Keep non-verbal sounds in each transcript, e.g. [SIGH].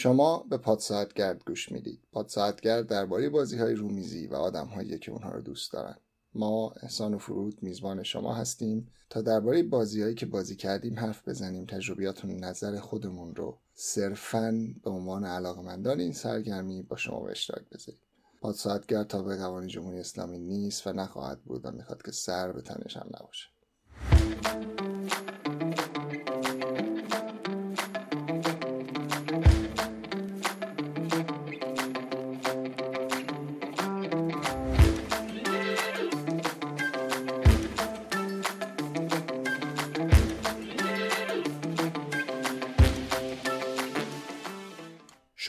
شما به پادساعتگرد گوش می‌دید. پادساعتگرد درباره بازی های رومیزی و آدم هایی که اونها رو دوست دارن. ما احسان و فرود میزبان شما هستیم تا درباره بازیهایی که بازی کردیم حرف بزنیم. تجربیات و نظر خودمون رو صرفا به عنوان علاقمندان این سرگرمی با شما به اشتراک بذاریم. پادساعتگرد تا به قوانین جمهوری اسلامی نیست و نخواهد بود و می‌خواد که سر به تنش هم نباشه.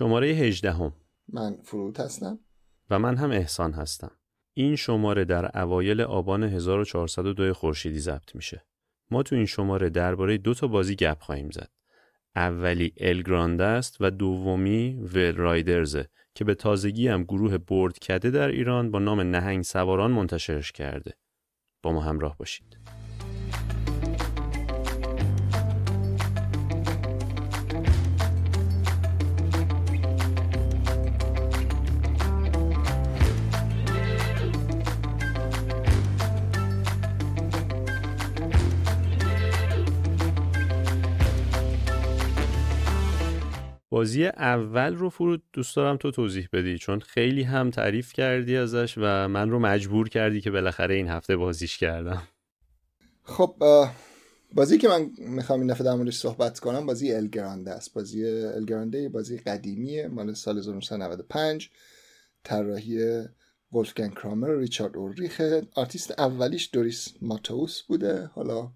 شماره 18 هم. من فرود هستم و من هم احسان هستم. این شماره در اوایل آبان 1402 خورشیدی ضبط میشه. ما تو این شماره درباره دو تا بازی گپ خواهیم زد. اولی الگراند است و دومی ول رایدرزه که به تازگی هم گروه برد کده در ایران با نام نهنگ سواران منتشرش کرده. با ما همراه باشید. بازی اول رو فرهود دوست دارم تو توضیح بدی چون خیلی هم تعریف کردی ازش و من رو مجبور کردی که بالاخره این هفته بازیش کردم. خب بازی که من می‌خوام این دفعه در موردش صحبت کنم بازی El Grande است. بازی El Grande بازی قدیمیه مال سال 1995 طراحی ولفگنگ کرامر ریچارد اولریخ آرتیست اولیش دوریس ماتوس بوده. حالا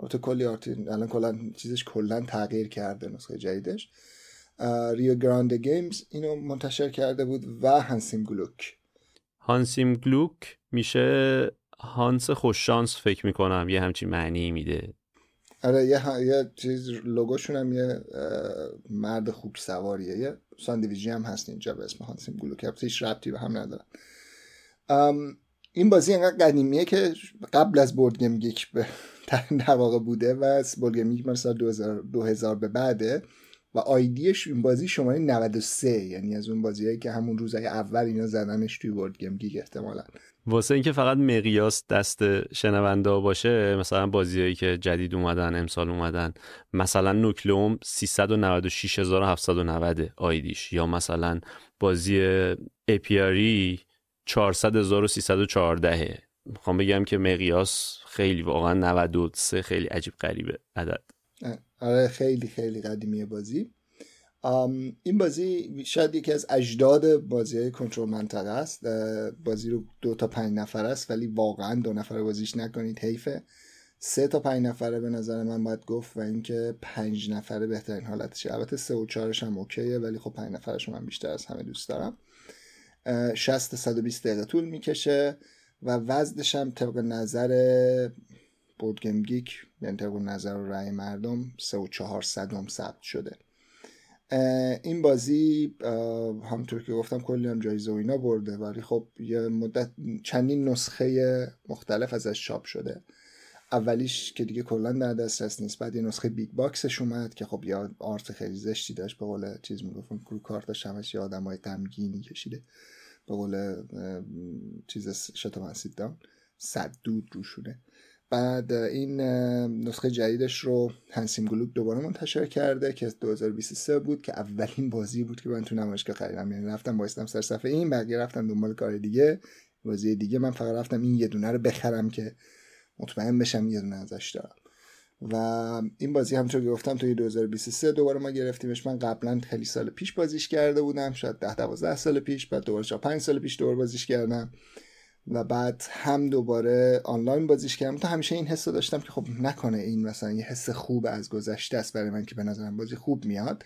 البته کلی آرتیست الان کلا چیزش کلا تغییر کرده نسخه جدیدش. Rio Grande Games اینو منتشر کرده بود و Hans im Glück. Hans im Glück میشه هانس خوش‌شانس فکر می‌کنم. یه همچین معنی میده. آره یه, یه چیز لوگوشون هم یه مرد خوک سواریه. یه ساندویجی هم هست اینجا به اسم Hans im Glück. هیچ ربطی به هم ندارن. این بازی انقدر قدیمیه که قبل از BoardGameGeek به [LAUGHS] در واقع بوده و BoardGameGeek مثلا 2000, 2000 به بعده و ID ش این بازی شماره 93 یعنی از اون بازیایی که همون روزای اول اینا زدنش توی BoardGameGeek احتمالا. واسه اینکه فقط مقیاس دست شنونده باشه مثلا بازیایی که جدید اومدن امسال اومدن مثلا نوکلوم 396790 ID ش یا مثلا بازی اپیاری 400314 می‌خوام بگم که مقیاس خیلی واقعا 93 خیلی عجیب غریبه عدد. آره خیلی خیلی قدیمی بازی. این بازی شاید یکی از اجداد بازی های کنترل منطقه است بازی رو دو تا پنج نفر است ولی واقعا دو نفره بازیش نکنید حیفه. سه تا پنج نفره به نظر من باید گفت و اینکه پنج نفره بهترین حالتشه. البته سه و چهارش هم اوکیه ولی خب پنج نفرش من بیشتر از همه دوست دارم. 60 تا 120 دقیقه طول می‌کشه و وزنش هم طبق نظر BoardGameGeek یعنی طبق نظر و رأی مردم سه و چهار صدم ثبت شده. این بازی همونطور که گفتم کلی هم جایزه و اینا برده ولی خب یه مدت چندین نسخه مختلف ازش چاپ شده. اولیش که دیگه کلا در دسترس نیست بعد یه نسخه big box ش اومد که خب یا art خیلی زشتی داشت به قول چیز می‌گفتم کرو کارتاش همش یه آدمای غمگینی کشیده. به قول چیز شتومن سیدان صد دود روشونه. بعد این نسخه جدیدش رو هنسیم گلوک دوباره منتشر کرده که 2023 بود که اولین بازی بود که من تو نمایشگاه خریدم. یعنی رفتم بایستم سر صفحه این بقیه رفتم دنبال کار دیگه. بازی دیگه من فقط رفتم این یه دونه رو بخرم که مطمئن بشم یه دونه ازش دارم. و این بازی همونطور که گفتم توی 2023 دوباره ما گرفتیمش. من قبلا خیلی سال پیش بازیش کرده بودم. شاید 10 12 سال پیش بعد دوباره 5 سال پیش دوباره بازیش کردم. و بعد هم دوباره آنلاین بازیش کردم. تا همیشه این حس داشتم که خب نکنه این مثلا یه حس خوب از گذشته است برای من که به نظرم بازی خوب میاد.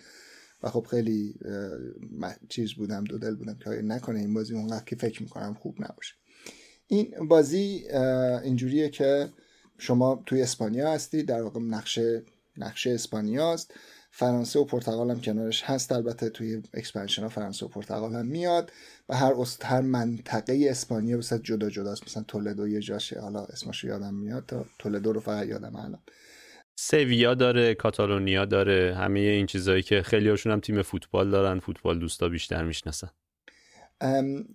و خب خیلی چیز بودم دو دل بودم که نکنه این بازی اونقدر که فکر می‌کنم خوب نباشه. این بازی اینجوریه که شما توی اسپانیا هستی در واقع نقشه نقشه اسپانیا است فرانسه و پرتغال هم کنارش هست. البته توی expansion ها فرانسه و پرتغال هم میاد و هر است هر منطقه اسپانیا به جدا جداست مثلا تولدو یه جاشه حالا اسمش یادم میاد. تا تولدو رو فقط یادم الان. سویا داره کاتالونیا داره همه این چیزهایی که خیلی هاشون هم تیم فوتبال دارن فوتبال دوستا بیشتر می‌شناسن.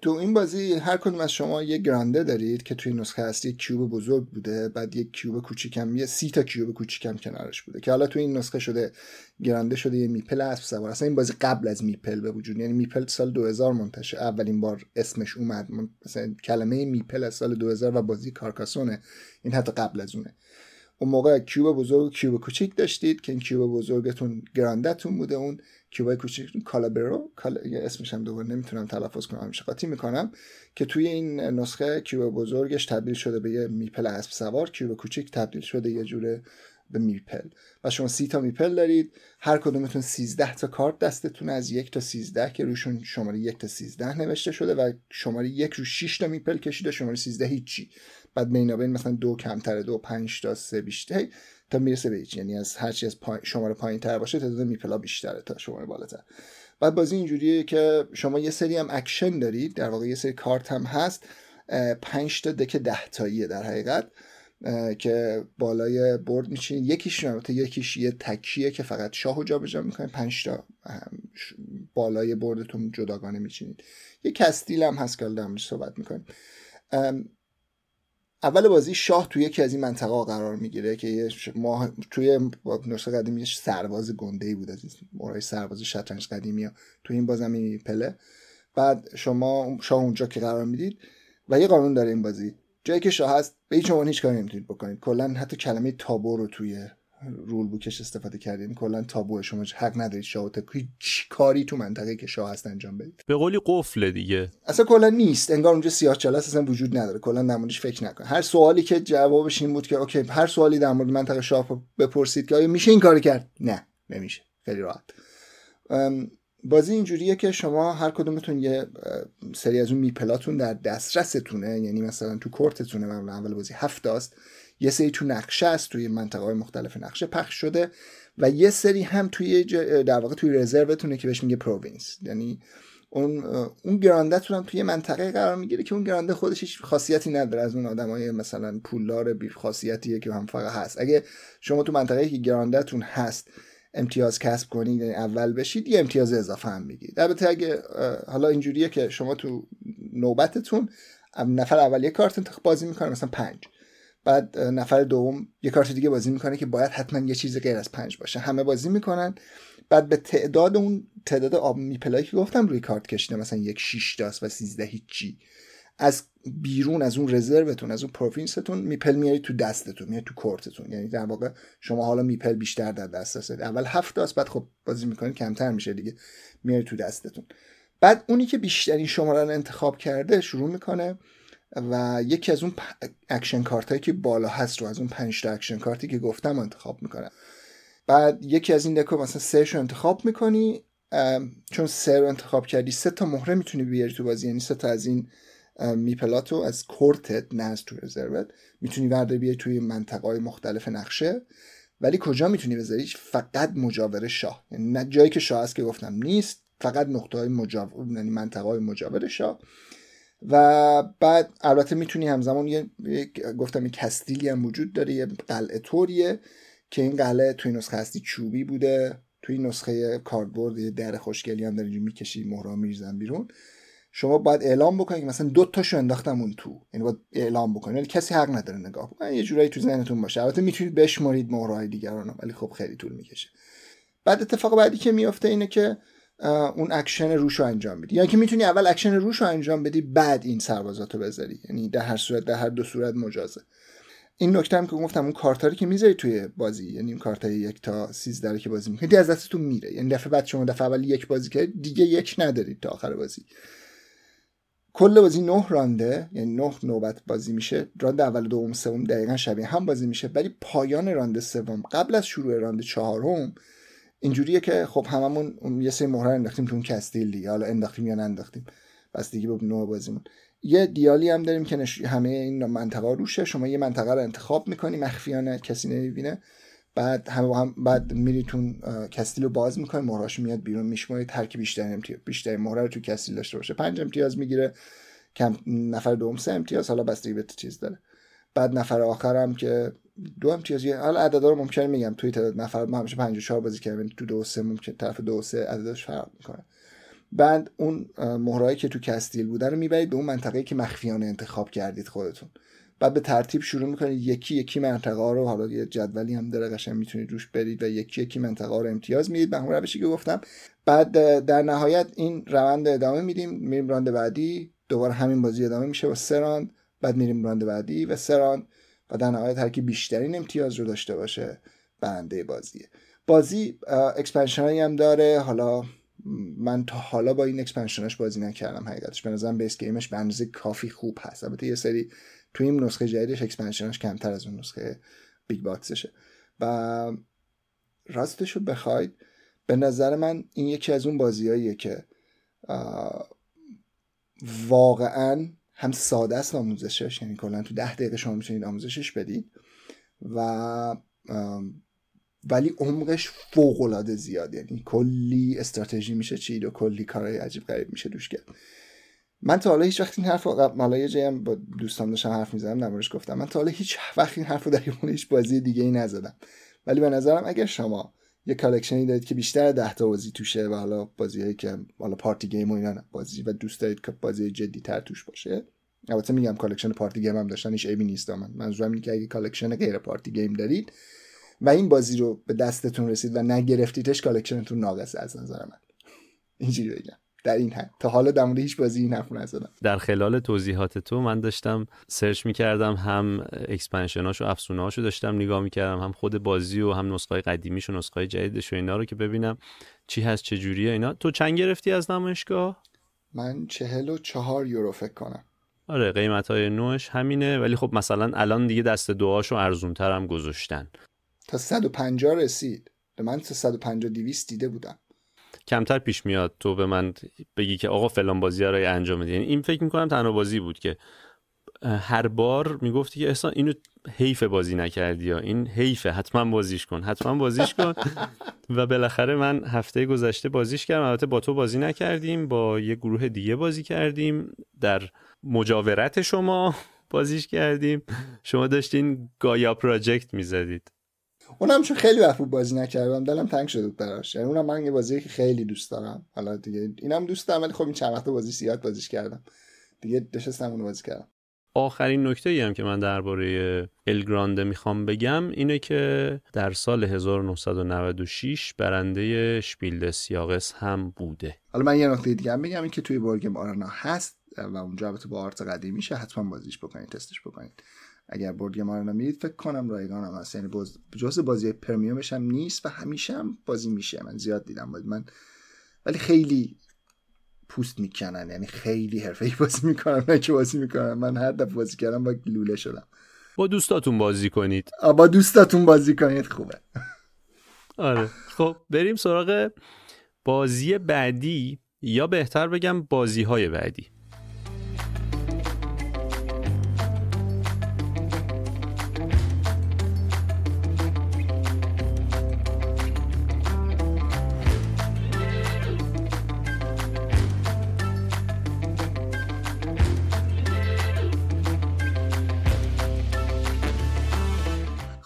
تو این بازی هر کدوم از شما یه گرانده دارید که توی نسخه هستی یک کیوب بزرگ بوده بعد یک کیوب کوچیکم یه سی تا کیوب کوچیکم کنارش بوده که حالا توی این نسخه شده گرانده شده یه میپل اسب سوار. اصلا این بازی قبل از میپل به وجود یعنی میپل سال 2000 منتشر اولین بار اسمش اومد. مثلا کلمه meeple از سال 2000 و بازی Carcassonne ه. این حتی قبل از اونه. اون موقع cube بزرگ و cube کوچیک داشتید که این cube بزرگتون grande تون بوده اون cube های کوچیک کالابرو کالا... اسمش هم دوباره نمی‌تونم تلفظ کنم همیشه قاطی می‌کنم که توی این نسخه cube بزرگش تبدیل شده به یه meeple اسب سوار cube کوچیک تبدیل شده یه جوره به meeple. و شما سی تا meeple دارید هر کدومتون 13 تا کارت دستتون از یک تا 13 که روشون شماره یک تا 13 نوشته شده و شماره یک رو 6 تا meeple کشیده شماره 13 هیچی. بعد بینابین مثلا دو کمتره دو پنج تا سه بیشتر تا می‌رسه به هیچ یعنی از هرچی از پای... شماره پایین تر باشه تعداد meeple ا بیشتره تا شماره بالاتر. بعد بازی اینجوریه که شما یه سری هم اکشن دارید. در واقع یه سری کارت هم هست. پنج تا deck تاییه در حقیقت. که بالای board میچینید. یکیش البته یکیش یه تکیه که فقط شاهو جابجا می‌کنه پنج تا بالای board تون جداگانه میچینید. یه کستیل هم هست که صحبت می‌کنیم. اول بازی شاه توی یکی از این منطقه قرار می‌گیره که ما توی نسخه قدیمی سرباز گنده ای بود از این سرباز شطرنج قدیمی ها. توی این بازم پله. بعد شما شاه اونجا که قرار می‌دید و یه قانون داره این بازی. جایی که شاه هست به هیچ عنوان هیچ کاری نمی‌تونید بکنید. کلا حتی کلمه تابو رو توی رول بوکش استفاده کردین کلا تابو شما حق ندارید شاه هیچ کاری تو منطقه که شاه هست انجام بدید؟ به قولی قفل دیگه. اصلا کلا نیست. انگار اونجا سیاه چاله اصلا وجود نداره. کلا موردش فکر نکن. هر سوالی که جوابش این بود که اوکی هر سوالی در مورد منطقه شاه بپرسید که آیا میشه این کاری کرد؟ نه نمیشه. خیلی راحت. بازی اینجوریه که شما هر کدومتون یه سری از اون میپلاتون در دسترستونه. یعنی مثلا تو کورتتونه اول بازی هفت است یه سری تو نقشه است توی منطقه های مختلف نقشه پخش شده و یه سری هم توی در واقع توی reserve تونه که بهش میگه province یعنی اون اون grande تون هم توی منطقه قرار می‌گیره که اون grande خودش هیچ خاصیتی نداره از اون آدمای مثلا پولدار بی خاصیتیه که هم فقط هست. اگه شما تو منطقه که grande تون هست امتیاز کسب کنید یعنی اول بشید یه امتیاز اضافه هم می‌گیرید. البته اگه حالا اینجوریه که شما تو نوبتتون نفر اول یه کارت بازی می‌کنه مثلا پنج. بعد نفر دوم یه کارت دیگه بازی می‌کنه که باید حتما یه چیز غیر از پنج باشه. همه بازی می‌کنن. بعد به تعداد اون تعداد آب میپلایی که گفتم روی کارت کشیده مثلا یک شیش داست و سیزده هیچی. از بیرون از اون رزروتون از اون پروفینستون میپل میاری تو دستتون میاری تو کورتتون. یعنی در واقع شما حالا میپل بیشتر در دست هست اول هفت داست بعد خب بازی می‌کنید کمتر میشه دیگه. میاری تو دستتون. بعد اونی که بیشترین شماره رو انتخاب کرده شروع می‌کنه و یکی از اون action card هایی که بالا هست رو از اون پنج تا action card ی که گفتم انتخاب می‌کنه بعد یکی از این deck و مثلا سه رو انتخاب می‌کنی چون سه رو انتخاب کردی سه تا مهره می‌تونی بیاری تو بازی یعنی سه تا از این meeple اتو از court ت نه از تو reserve ت می‌تونی ورداری بیاری توی منطقه های مختلف نقشه. ولی کجا می‌تونی بذاری؟ فقط مجاور شاه. یعنی نه جایی که شاه هست که گفتم نیست فقط نقطه های مجاور یعنی منطقه های مجاور شاه. و بعد البته می‌تونی همزمان یه, گفتم یه کستیلی هم وجود داره یه قلعه طوریه که این قلعه توی نسخه هستی چوبی بوده. توی نسخه کاردبورد یه در خوشگلی هم داری می‌کشی مهرا میریزن بیرون. شما باید اعلام بکنید که مثلا دو تاشو انداختم اون تو. یعنی باید اعلام بکنید ولی کسی حق نداره نگاه بکنه. یه جورایی تو ذهنتون باشه. البته می‌تونید بشمارید مهرهای دیگران ولی خب خیلی طول می‌کشه. بعد اتفاق بعدی که میافته اینه که اون اکشن روش رو انجام بدی. یعنی که می‌تونی اول اکشن روش رو انجام بدی بعد این سربازات رو بذاری. یعنی در هر صورت در هر دو صورت مجازه. این نکته هم که گفتم اون کارتایی که می‌ذاری توی بازی یعنی این کارت یک تا 13 که بازی می‌کنی از دستتون میره. یعنی دفعه بعد شما دفعه اول یک بازی کرد دیگه یک ندارید تا آخر بازی. کل بازی نه round ه یعنی نه نوبت بازی میشه. round اول دوم سوم دقیقا شبیه هم بازی میشه. ولی پایان round سوم قبل از شروع round چهارم اینجوریه که خب هممون یه سری مهره انداختیم تو اون کستیل دیگه. حالا انداختیم یا ننداختیم. بس دیگه به نوع بازیمون. یه دیالی هم داریم که همه این منطقه روشه. شما یه منطقه رو انتخاب می‌کنی مخفیانه کسی نمی‌بینه. بعد هم, هم بعد میریتون کستیل رو باز می‌کنی مهرهاش میاد بیرون میشمارید هر کی بیشتر امتیاز بیشتر مهره رو تو کستیل داشته باشه. پنج امتیاز می‌گیره. کم نفر دوم سه امتیاز. حالا بستگی به چیز داره. بعد نفر آخرم که دو امتیاز حالا عددا رو ممکنه میگم توی تعداد نفر ما همیشه 54 بازی کردیم تو دو سه ممکن طرف دو سه عددش فرق می‌کنه. بعد اون مهرایی که تو کستیل بودن رو می‌برید به اون منطقه که مخفیانه انتخاب کردید خودتون. بعد به ترتیب شروع می‌کنید یکی یکی منطقه ها رو حالا یه جدولی هم داره قشنگ می‌تونید روش برید و یکی یکی منطقه ها رو امتیاز می‌دید. به همون روشی که گفتم. بعد در نهایت این روند ادامه میدیم. میریم راند بعدی. دوباره همین بازی ادامه میشه با سه راند. بعد میریم round بعدی و سه round. و در نهایت هر کی بیشترین امتیاز رو داشته باشه برنده بازیه. بازی expansion هم داره. حالا من تا حالا با این expansion ش بازی نکردم حقیقتش. به نظرم base game ش به اندازه کافی خوب هست. البته یه سری تو این نسخه جدیدش expansion ش کمتر از اون نسخه big box شه و راستشو بخواید به نظر من این یکی از اون بازیاییه که واقعا هم ساده است آموزشش یعنی کلا تو ده دقیقه شما می‌تونید آموزشش بدید و ولی عمقش فوق العاده زیاد یعنی کلی استراتژی میشه چید و کلی کارهای عجیب غریب میشه توش کرد من تا حالا هیچ وقت این حرف حالا یه با دوستان داشتم حرف می‌زدم در گفتم. من تا حالا هیچ وقت این حرف رو در هیچ بازی دیگه ای نزدم. ولی به نظرم اگر شما یه collection ی دارید که بیشتر ده تا بازی توشه و حالا بازی هایی که حالا party game و اینا بازی و دوست دارید که بازی جدی تر توش باشه. البته میگم collection party game هم داشتن هیچ عیبی نیست من منظورم اینه که اگه collection غیر party game دارید و این بازی رو به دستتون رسید و نگرفتیدش collection تون ناقصه از نظر من. اینجوری بگم. در این حد. تا حالا در هیچ بازی این حرف نزدم. در خلال توضیحات تو من داشتم search می‌کردم هم expansion اش و افسونهاشو داشتم نگاه می‌کردم هم خود بازی و هم نسخه قدیمیش و نسخه جدیدش و اینا رو که ببینم چی هست چه جوریه اینا. تو چند گرفتی از نمایشگاه؟ من چهل و چهار یورو فکر کنم. آره قیمت های نوش همینه ولی خب مثلا الان دیگه دست دوهاشو ارزونتر هم گذاشتن. تا 150 رسید. من تا 150 200 دیده بودم کمتر پیش میاد تو به من بگی که آقا فلان بازی رو انجام بدی. یعنی این فکر می‌کنم تنها بازی بود که هر بار می‌گفتی که اصلا اینو حیف بازی نکردی یا این حیفه حتما بازیش کن حتما بازیش کن. و بالاخره من هفته گذشته بازیش کردم. البته با تو بازی نکردیم با یه گروه دیگه بازی کردیم. در مجاورت شما [LAUGHS] بازیش کردیم. شما داشتین گایا پراجکت می‌زدید. اونم چون خیلی وقت بازی نکردم دلم تنگ شده بود براش. یعنی اونم من یه بازی که خیلی دوست دارم. حالا دیگه اینم دوست دارم ولی خب این چند وقت بازی زیاد بازیش کردم. دیگه نشستم اون بازی کردم. آخرین نکته ای هم که من درباره الگرانده می‌خوام بگم اینه که در سال 1996 برنده شپیلد سیاقس هم بوده. حالا من یه نکته دیگه هم بگم این که توی Board Game Arena هست و اونجا البته با art قدیمی میشه حتما بازیش بکنید تستش بکنید. اگر Board Game Arena میرید فکر کنم رایگان هم هست. یعنی باز جزء بازی premium ش هم نیست و همیشه هم بازی میشه. من زیاد دیدم. باید من ولی خیلی پوست می‌کنن. یعنی خیلی حرفه‌ای بازی می‌کنن. نه که بازی می‌کنن من هر دفعه بازی کردم لوله شدم. با دوستاتون بازی کنید. با دوستاتون بازی کنید. خوبه. آره. خب بریم سراغ بازی بعدی. یا بهتر بگم بازی های بعدی.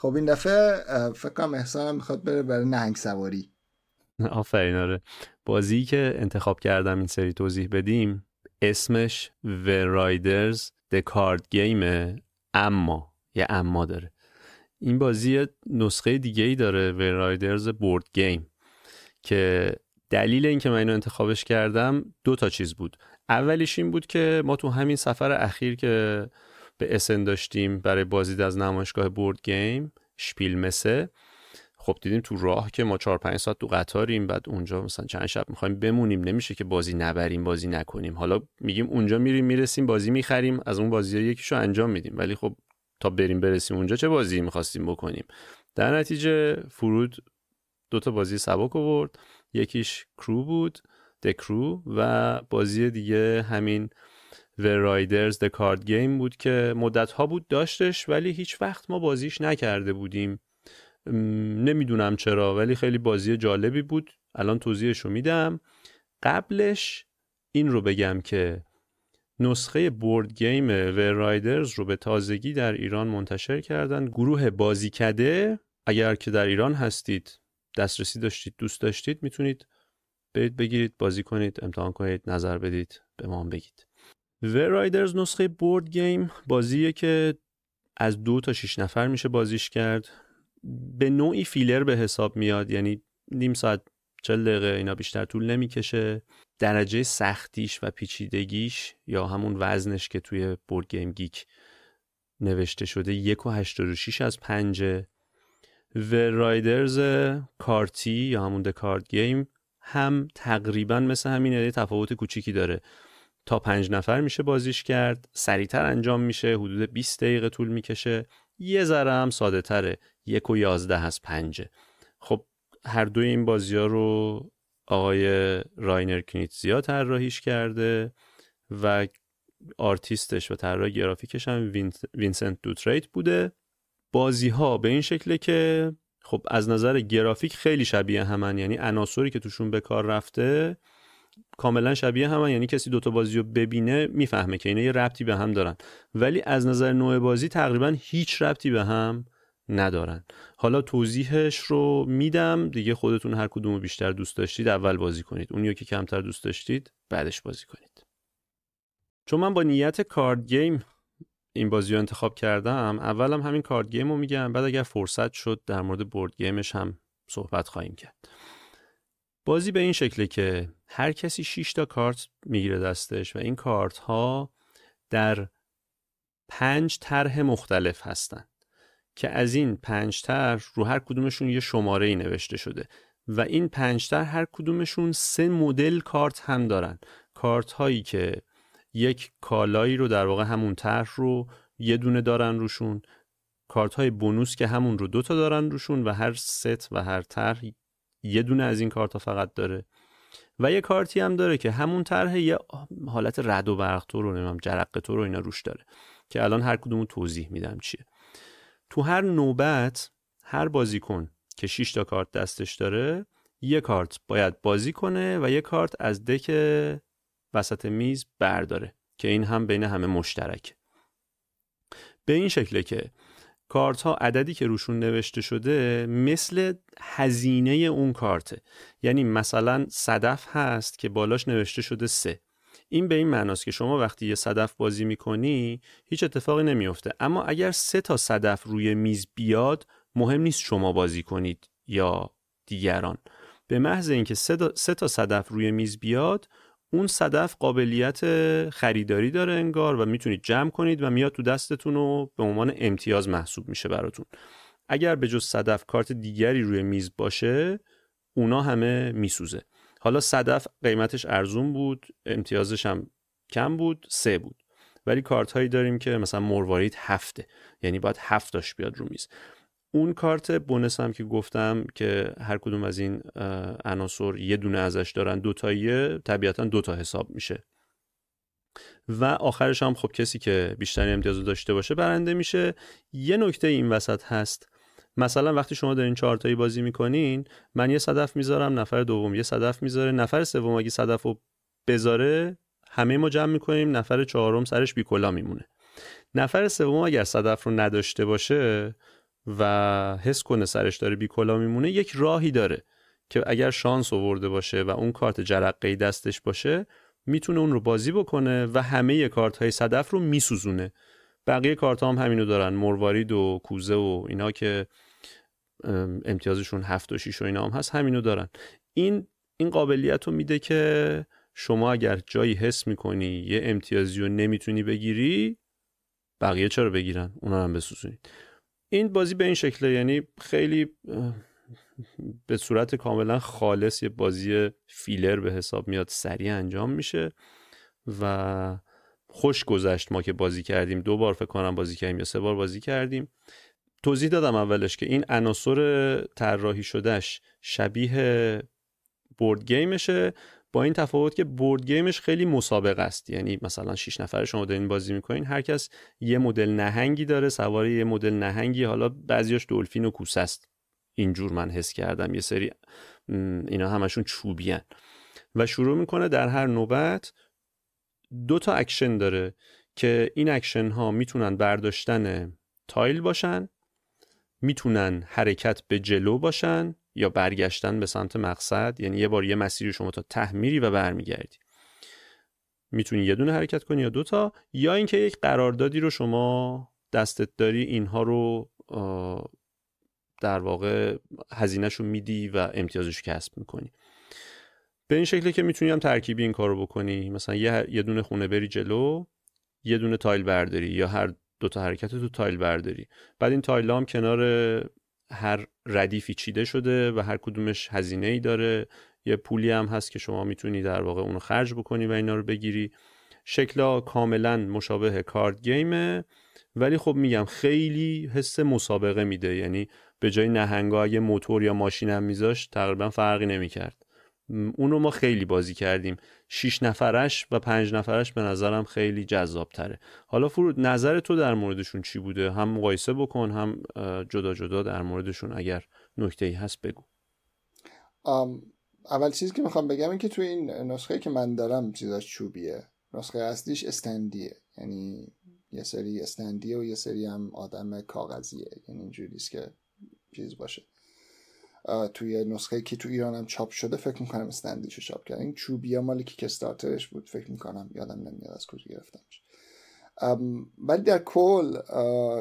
خب این دفعه فکر کنم احسان می‌خواد بره برای نهنگ سواری. آفرین آره. بازی که انتخاب کردم این سری توضیح بدیم اسمش Riders The Card Game اما یه اما داره. این بازی نسخه دیگه ای داره The Riders Board Game که دلیل اینکه من اینو انتخابش کردم دو تا چیز بود. اولیش این بود که ما تو همین سفر اخیر که به اسن داشتیم برای بازدید از نمایشگاه بورد گیم شپیل مسه خب دیدیم تو راه که ما 4 5 ساعت تو قطاریم بعد اونجا مثلا چند شب می‌خوایم بمونیم. نمیشه که بازی نبریم بازی نکنیم. حالا میگیم اونجا میریم می‌رسیم بازی می‌خریم از اون بازی یکیشو انجام میدیم. ولی خب تا بریم برسیم اونجا چه بازی می‌خواستیم بکنیم؟ در نتیجه فرود دوتا بازی سبک آورد. یکیش کرو بود دکرو و بازی دیگه همین The Riders The Card Game بود که مدت ها بود داشتش ولی هیچ وقت ما بازیش نکرده بودیم. نمی‌دونم چرا ولی خیلی بازی جالبی بود. الان توضیحش رو میدم. قبلش این رو بگم که نسخه بورد گیم و رایدرز رو به تازگی در ایران منتشر کردن. گروه بازیکده اگر که در ایران هستید دسترسی داشتید دوست داشتید می‌تونید برید بگیرید بازی کنید امتحان کنید نظر بدید به ما بگید. Whale Riders نسخه board game بازیه که از دو تا شیش نفر میشه بازیش کرد. به نوعی فیلر به حساب میاد یعنی نیم ساعت چل دقیقه اینا بیشتر طول نمی‌کشه. درجه سختیش و پیچیدگیش یا همون وزنش که توی BoardGameGeek نوشته شده یک و هشتاد از پنجه. و Whale Riders کارتی یا همون the card game هم تقریبا مثل همین یه تفاوت کوچیکی داره. تا پنج نفر میشه بازیش کرد. سریعتر انجام میشه. حدود 20 دقیقه طول می‌کشه. یه ذره هم ساده تره. یک و یازده از پنجه. خب هر دوی این بازی ها رو آقای راینر کنیتزیا طراحیش کرده و آرتیستش و طراح گرافیکش هم Vincent Dutrait بوده. بازی ها به این شکله که خب از نظر گرافیک خیلی شبیه همن. یعنی عناصری که توشون به کار رفته کاملا شبیه همن یعنی کسی دوتا بازی رو ببینه می‌فهمه که اینا یه ربطی به هم دارن. ولی از نظر نوع بازی تقریبا هیچ ربطی به هم ندارن. حالا توضیحش رو میدم. دیگه خودتون هر کدوم بیشتر دوست داشتید اول بازی کنید. اونیو که کمتر دوست داشتید بعدش بازی کنید. چون من با نیت card game این بازی رو انتخاب کردم اولم همین card game رو میگم بعد اگر فرصت شد در مورد board game ش هم صحبت خواهیم کرد. بازی به این شکله که هر کسی 6 تا کارت می‌گیره دستش و این کارت ها در پنج طرح مختلف هستن که از این پنج طرح رو هر کدومشون یه شماره ای نوشته شده و این پنج طرح هر کدومشون سه مدل کارت هم دارن. کارت هایی که یک کالایی رو در واقع همون طرح رو یه دونه دارن روشون. کارت های بونوس که همون رو دوتا دارن روشون و هر ست و هر طرح یه دونه از این کارت فقط داره. و یه کارتی هم داره که همون طرح یه حالت رد و برق تو رو نمیم جرق تو رو اینا روش داره که الان هر کدومو توضیح میدم چیه. تو هر نوبت هر بازیکن که 6 تا کارت دستش داره یه کارت باید بازی کنه و یه کارت از دک وسط میز برداره که این هم بین همه مشترک به این شکله که کارت ها عددی که روشون نوشته شده مثل هزینه اون کارته. یعنی مثلا صدف هست که بالاش نوشته شده سه. این به این معناست که شما وقتی یه صدف بازی می‌کنی هیچ اتفاقی نمیفته اما اگر سه تا صدف روی میز بیاد مهم نیست شما بازی کنید یا دیگران. به محض اینکه سه تا صدف روی میز بیاد اون صدف قابلیت خریداری داره انگار و می‌تونید جمع کنید و میاد تو دستتون و به عنوان امتیاز محسوب میشه براتون. اگر به جز صدف کارت دیگری روی میز باشه اونا همه میسوزه. حالا صدف قیمتش ارزون بود امتیازش هم کم بود سه بود. ولی کارت هایی داریم که مثلا مروارید هفته. یعنی باید هفتاش بیاد رو میز. اون کارت بونس هم که گفتم که هر کدوم از این عناصر یه دونه ازش دارن دوتاییه طبیعتا دوتا حساب میشه. و آخرش هم خب کسی که بیشتر امتیاز داشته باشه برنده میشه. یه نکته این وسط هست. مثلا وقتی شما دارین چهارتایی بازی می‌کنین من یه صدف می‌ذارم نفر دوم یه صدف می‌ذاره. نفر سوم اگه صدف رو بذاره همه ما جمع می‌کنیم نفر چهارم سرش بیکلا میمونه. نفر سوم اگر صدف رو نداشته باشه و حس کنه سرش داره بیکلا میمونه یک راهی داره که اگر شانس آورده باشه و اون کارت جرقه دستش باشه می‌تونه اون رو بازی بکنه و همه کارت های صدف رو میسوزونه. بقیه کارت هم همینو دارن مروارید و کوزه و اینا که امتیازشون هفت و شیش و اینا هم هست همینو دارن. این این قابلیت رو میده که شما اگر جایی حس می‌کنی یه امتیازی رو نمی‌تونی بگیری بقیه چرا بگیرن؟ اونا هم بسوزونید. این بازی به این شکله یعنی خیلی به صورت کاملا خالص یه بازی فیلر به حساب میاد سریع انجام میشه و خوش گذشت ما که بازی کردیم. دو بار فکر کنم بازی کردیم یا سه بار بازی کردیم. توضیح دادم اولش که این عناصر طراحی شدهش شبیه board game شه با این تفاوت که board game ش خیلی مسابقه است. یعنی مثلا 6 نفر شما دارین بازی می‌کنین هر کس یه مدل نهنگی داره سوار یه مدل نهنگی. حالا بعضیاش دلفین و کوسه است. اینجور من حس کردم. یه سری اینا همشون چوبیان. و شروع می‌کنه در هر نوبت دو تا اکشن داره که این اکشن ها می‌تونن برداشتن tile باشن می‌تونن حرکت به جلو باشن یا برگشتن به سمت مقصد یعنی یه بار یه مسیری شما تا ته میری و برمیگردی. می‌تونی یه دونه حرکت کنی یا دوتا یا اینکه یک قراردادی رو شما دستت داری اینها رو در واقع هزینهشو میدی و امتیازش کسب می‌کنی. به این شکلی که می‌تونی هم ترکیبی این رو بکنی. مثلا یه, یه دونه خونه بری جلو یه دونه tile برداری یا هر دوتا حرکت دو tile برداری. بعد این tile هم کنار هر ردیفی چیده شده و هر کدومش هزینه ای داره. یه پولی هم هست که شما می‌تونی در واقع اونو خرج بکنی و اینا رو بگیری. شکلا کاملا مشابه card game ه ولی خب میگم خیلی حس مسابقه میده. یعنی به جای نهنگا اگه موتور یا ماشین هم میذاشت تقریبا فرقی نمی‌کرد. اونو ما خیلی بازی کردیم. شیش نفرش و پنج نفرش به نظرم خیلی جذاب تره حالا فرود نظر تو در موردشون چی بوده؟ هم مقایسه بکن هم جدا جدا در موردشون اگر نکته ای هست بگو. اول چیزی که می‌خوام بگم این که توی این نسخه که من دارم چیزاش چوبیه. نسخه اصلیش استندیه یعنی یه سری استندیه و یه سری هم آدم کاغذیه. یعنی اینجوریست که چیز باشه. توی نسخه که تو ایران هم چاپ شده فکر می‌کنم استندیشو چاپ کرد این چوبیا مال که استارترش بود فکر می‌کنم یادم نمیاد از کجا گرفتمش. ولی در کل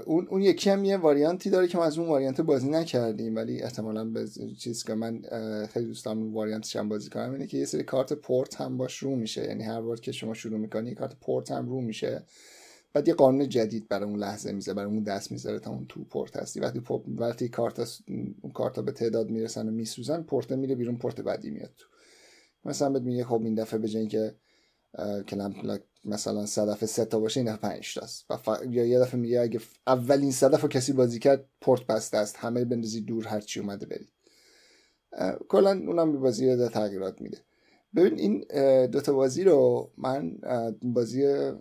اون, اون یکی هم یه واریانتی داره که ما از اون واریانت بازی نکردیم. ولی احتمالا به چیز که من خیلی دوست دارم اون واریانتش هم بازی کنم اینه که یه سری کارت پورت هم باش رو میشه. یعنی هر بار که شما شروع می‌کنی کارت پورت هم رو میشه. بعد یه قانون جدید برای اون لحظه می‌ذاره برای اون دست می‌ذاره تا اون تو پورت هستی. وقتی وقتی کارت اون کارتا به تعداد می‌رسن و میسوزن پورت میره بیرون پورت بعدی میاد تو. مثلا بهت میگه خب این دفعه به که کلم مثلا صد دفعه سه تا باشه این دفعه 5 تاست. و ف... یا یه دفعه میگه اگه اولین صد دفعه کسی بازی کرد پورت بسته است. همه بندازی دور هر چی اومده برید کلا اونم به بازی ده تغییرات میده. ببین این دوتا بازی رو من بازی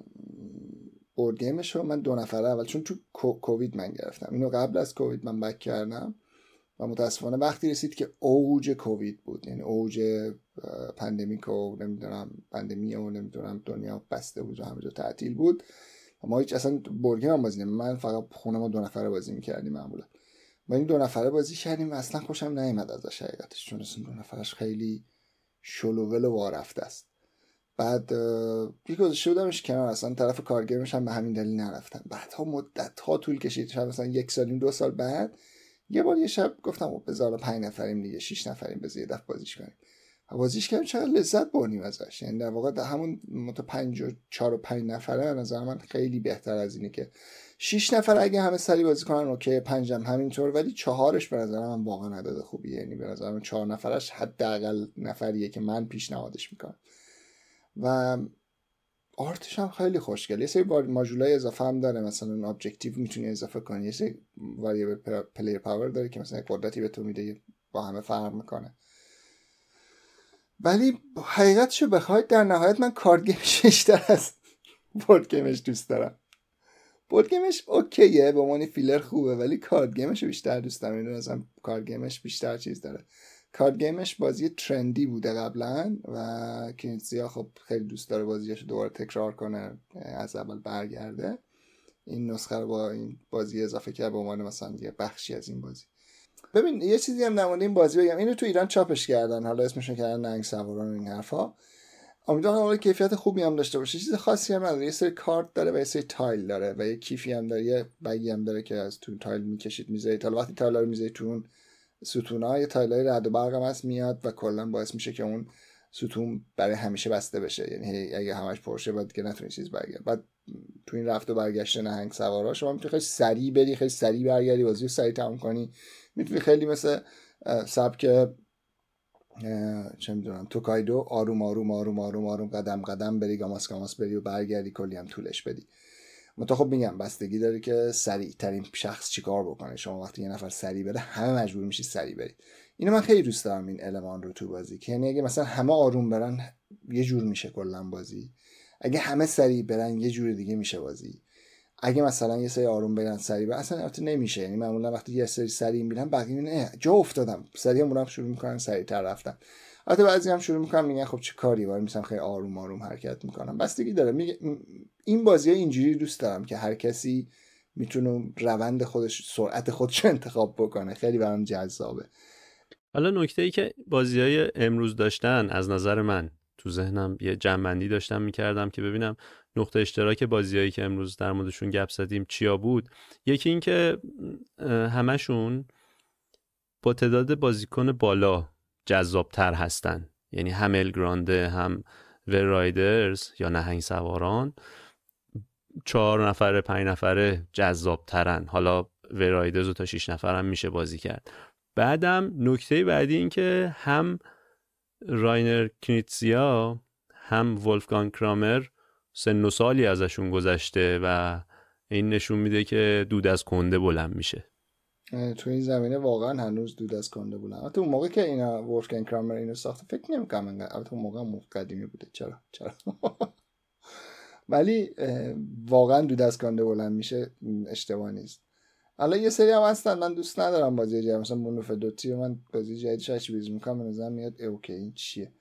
board game ش رو من دو نفره اول چون تو کووید من گرفتم. اینو قبل از کووید من back کردم و متاسفانه وقتی رسید که اوج کووید بود یعنی اوج pandemic و نمی‌دونم پندمی و نمی‌دونم دنیا بسته بود و همه جا تعطیل بود. ما هیچ اصلا برگه من بازی من فقط خونه ما دو نفره بازی می‌کردیم معمولا. ما این دو نفره بازی کردیم و اصلا خوشم نیومد ازش حقیقتش چون اصلا دو نفرش خیلی شلوول و وارفته است. بعد یه گذاشته بودمش کنار اصلا طرف کارگرمش هم به همین دلیل نرفتم بعدها مدت ها طول کشید شاید مثلا یک سالیم دو سال بعد یه بار یه شب گفتم خب بذار پنج نفریم دیگه شش نفریم بذار یه دفعه بازیش کنیم. بازیش کردیم چقدر لذت بردیم ازش. یعنی در واقع در همون مت پنج و چهار و پنج نفره نظر من خیلی بهتر از اینه که شش نفر اگه همه سری بازی کنن اوکی پنجم همینطور ولی چهارش به نظر من واقعا عدد خوبیه. یعنی به نظر من چهار نفرش حداقل نفریه که من پیشنهادش می‌کنم. و art ش هم خیلی خوشگل. یه سری ماژولای اضافه هم داره. مثلا objective می‌تونی اضافه کنی. یه سری variable player power داره که مثلا قدرتی به تو میده با همه فرق می‌کنه. ولی حقیقتشو بخواید در نهایت من card game ش بیشتر از board game ش دوست دارم. board game ش okay ه به عنوان فیلر خوبه ولی card game ش بیشتر دوست دارم. اینو مثلا card game ش بیشتر چیز داره. card game ش بازی trendy بوده قبلا و کنیزیا خب خیلی دوست داره بازیش دوباره تکرار کنه از اول برگرده. این نسخه رو با این بازی اضافه کرد به عنوان مثلا یه بخشی از این بازی. ببین یه چیزی هم نمونده این بازی بگم. اینو تو ایران چاپش کردن. حالا اسمشون کردن نهنگ سواران این حرفا. امیدوارم حالا کیفیت خوبی هم داشته باشه. چیز خاصی هم نداره. یه سری کارت داره و یه سری tile داره و یه کیفی هم داره. یه bag ی هم داره که از تو tile می‌کشید می‌ذارید حالا وقتی tile رو می‌ذارید تو ستون های tile ای رعد و برق هم هست میاد و کلا باعث میشه که اون ستون برای همیشه بسته بشه. یعنی اگه همش پر شه بعد دیگه نتونی چیز برگرد. بعد تو این رفت و برگشت نهنگ سوارا شما می‌تونی خیلی سریع بری خیلی سریع برگردی بازی رو سریع تموم کنی. می‌تونی خیلی مثل سبک چه می‌دونم توکایدو آروم آروم آروم آروم آروم قدم قدم بری گاماس گاماس بری و برگردی کلی هم طولش بدی. متا خب میگم بستگی داره که سریع ترین شخص چیکار بکنه. شما وقتی یه نفر سریع بره همه مجبور میشی سریع برید. اینو من خیلی دوست دارم این المان رو تو بازی. که یعنی اگه مثلا همه آروم برن یه جور میشه کلا بازی. اگه همه سریع برن یه جور دیگه میشه بازی. اگه مثلا یه سری آروم برن سریع برن اصلا البته نمیشه. یعنی معمولا وقتی یه سری سریع میرن بقیه نه جا افتادم. سریع مونم شروع می‌کنن سریع تر رفتن. البته بعضی هم شروع می‌کنن میگن خب چه کاری وای میسم خیلی آروم آروم حرکت می‌کنم بستگی داره. میگه این بازی اینجوری دوست دارم که هر کسی می‌تونه روند خودش سرعت خودش انتخاب بکنه. خیلی برام جذابه. حالا نکته ای که بازی های امروز داشتن از نظر من تو ذهنم یه جنبندی داشتم می‌کردم که ببینم نقطه اشتراک بازیهایی که امروز در موردشون گپ زدیم چیا بود. یکی اینکه همشون با تعداد بازیکن بالا جذابتر هستن. یعنی هم الگرانده هم ورایدرز یا نهنگ سواران چهار نفره پنج نفره جذابترن. حالا ورایدرز و تا شیش نفر هم میشه بازی کرد. بعدم نکته بعدی این که هم راینر کنیتزیا هم ولفگان کرامر سن و سالی ازشون گذشته و این نشون میده که دود از کنده بلند میشه. تو این زمینه واقعا هنوز دود از کنده بلند البته اون موقع که اینا ولفگان کرامر اینو ساخته فکر نمی‌کنم البته اون موقع قدیمی بوده. چرا؟ چرا؟ [LAUGHS] ولی واقعا دود از کنده بلند میشه اشتباه نیست. حالا یه سری هم هستن من دوست ندارم بازی جدید. مثلا مونوف دوتی من بازی جدیدش بیز می‌کنم به نظر میاد اوکی این چیه؟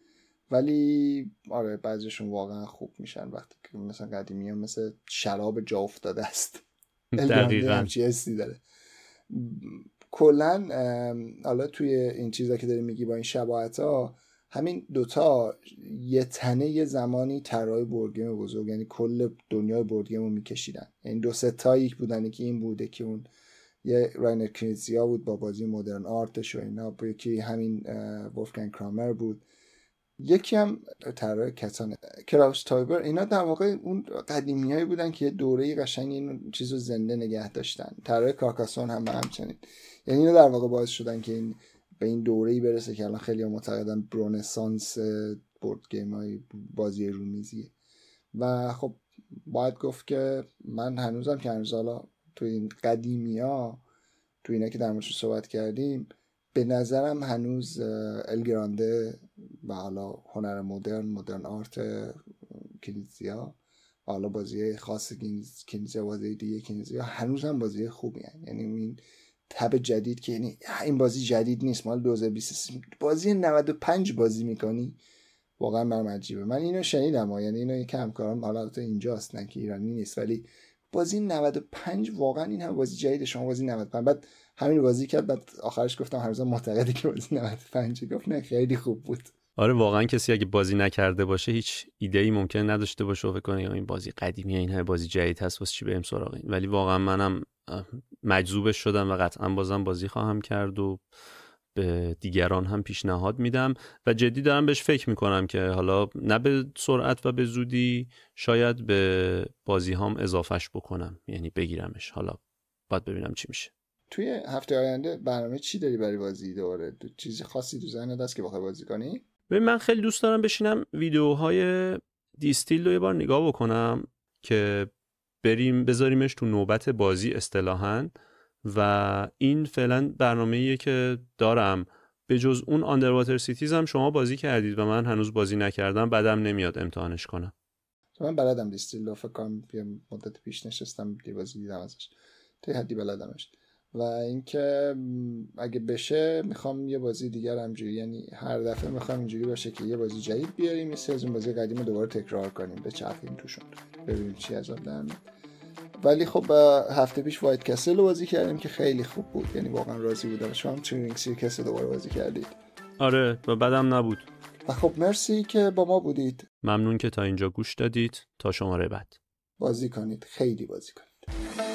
ولی آره بعضیشون واقعا خوب میشن وقتی که مثلا قدیمی هم مثل شراب جا افتاده است. [LAUGHS] [LAUGHS] دقیقا. چی داره. کلا حالا توی این چیزا که داری میگی با این شباهت ها همین دوتا یه تنه یه زمانی طراح بورگیم بزرگ یعنی کل دنیای بورگیم رو میکشیدن. یعنی دو ستایی بودن که این بوده که اون یه راینر کنیزیا بود با بازی Modern Art ش و اینا یکی همین ولفگنگ کرامر بود. یکی هم طراح کتان کلاوس تویبر اینا در واقع اون قدیمیایی بودن که دوره قشنگ این چیز رو زنده نگه داشتن. طراح کارکاسون هم همچنین. یعنی اینا در واقع باعث شدن که این به این دوره ای برسه که الان خیلی معتقدن به رنسانس board game های بازی رومیزیه. و خب باید گفت که من هنوزم که هنوز حالا تو این قدیمی ها تو اینا که در موردش صحبت کردیم به نظرم هنوز الگرانده و حالا هنر مدرن مدرن آرت کلیزیا و حالا بازی خاص کنیزیا بازی دیگه کنیزیا هنوز هم بازی خوبی هن. یعنی این تب جدید که یعنی این بازی جدید نیست. مال 2023 بازی 95 بازی می‌کنی واقعا برام عجیبه. من اینو شنیدم ها. یعنی اینو یک همکارم حالا تو اینجاست نه که ایرانی نیست ولی بازی 95 واقعا این هم بازی جدید شما بازی 95 بعد همین بازی کرد بعد آخرش گفتم هر روز معتقدی که بازی 95 گفت نه خیلی خوب بود. آره واقعا کسی اگه بازی نکرده باشه هیچ ایده ای ممکن نداشته باشه و فکر کنه این بازی قدیمی این همه بازی جدید هست واسه چی بریم سراغ این؟ ولی واقعا منم مجذوبش شدم و قطعا بازم بازی خواهم کرد و به دیگران هم پیشنهاد میدم و جدی دارم بهش فکر می‌کنم که حالا نه به سرعت و به زودی شاید به بازی هم اضافهش بکنم یعنی بگیرمش. حالا باید ببینم چی میشه. توی هفته آینده برنامه چی داری برای بازی دوباره؟ چیزی خاصی تو ذهنت هست که بخوای بازی کنی؟ ببین من خیلی دوست دارم بشینم ویدیوهای دیستیل رو یه بار نگاه بکنم که بریم بذاریمش تو نوبت بازی اصطلاحا. و این فعلا برنامه که دارم. به جز اون Underwater Cities هم شما بازی کردید و من هنوز بازی نکردم. بدم نمیاد امتحانش کنم. من بلدم Distilled رو. فکر کنم یه مدت پیش نشستم یه بازی دیدم ازش. تا حدی بلدمش. و اینکه اگه بشه می‌خوام یه بازی دیگر همجوری یعنی هر دفعه می‌خوام اینجوری باشه که یه بازی جدید بیاریم یه از اون بازی قدیم دوباره تکرار کنیم بچرخیم توشون ببینیم چی از در ولی خب هفته پیش White Castle رو بازی کردیم که خیلی خوب بود یعنی واقعا راضی بودم. شما هم Three Ring Circus دوباره بازی کردید. آره و بدم نبود. و خب مرسی که با ما بودید. ممنون که تا اینجا گوش دادید. تا شماره بعد. بازی کنید. خیلی بازی کنید.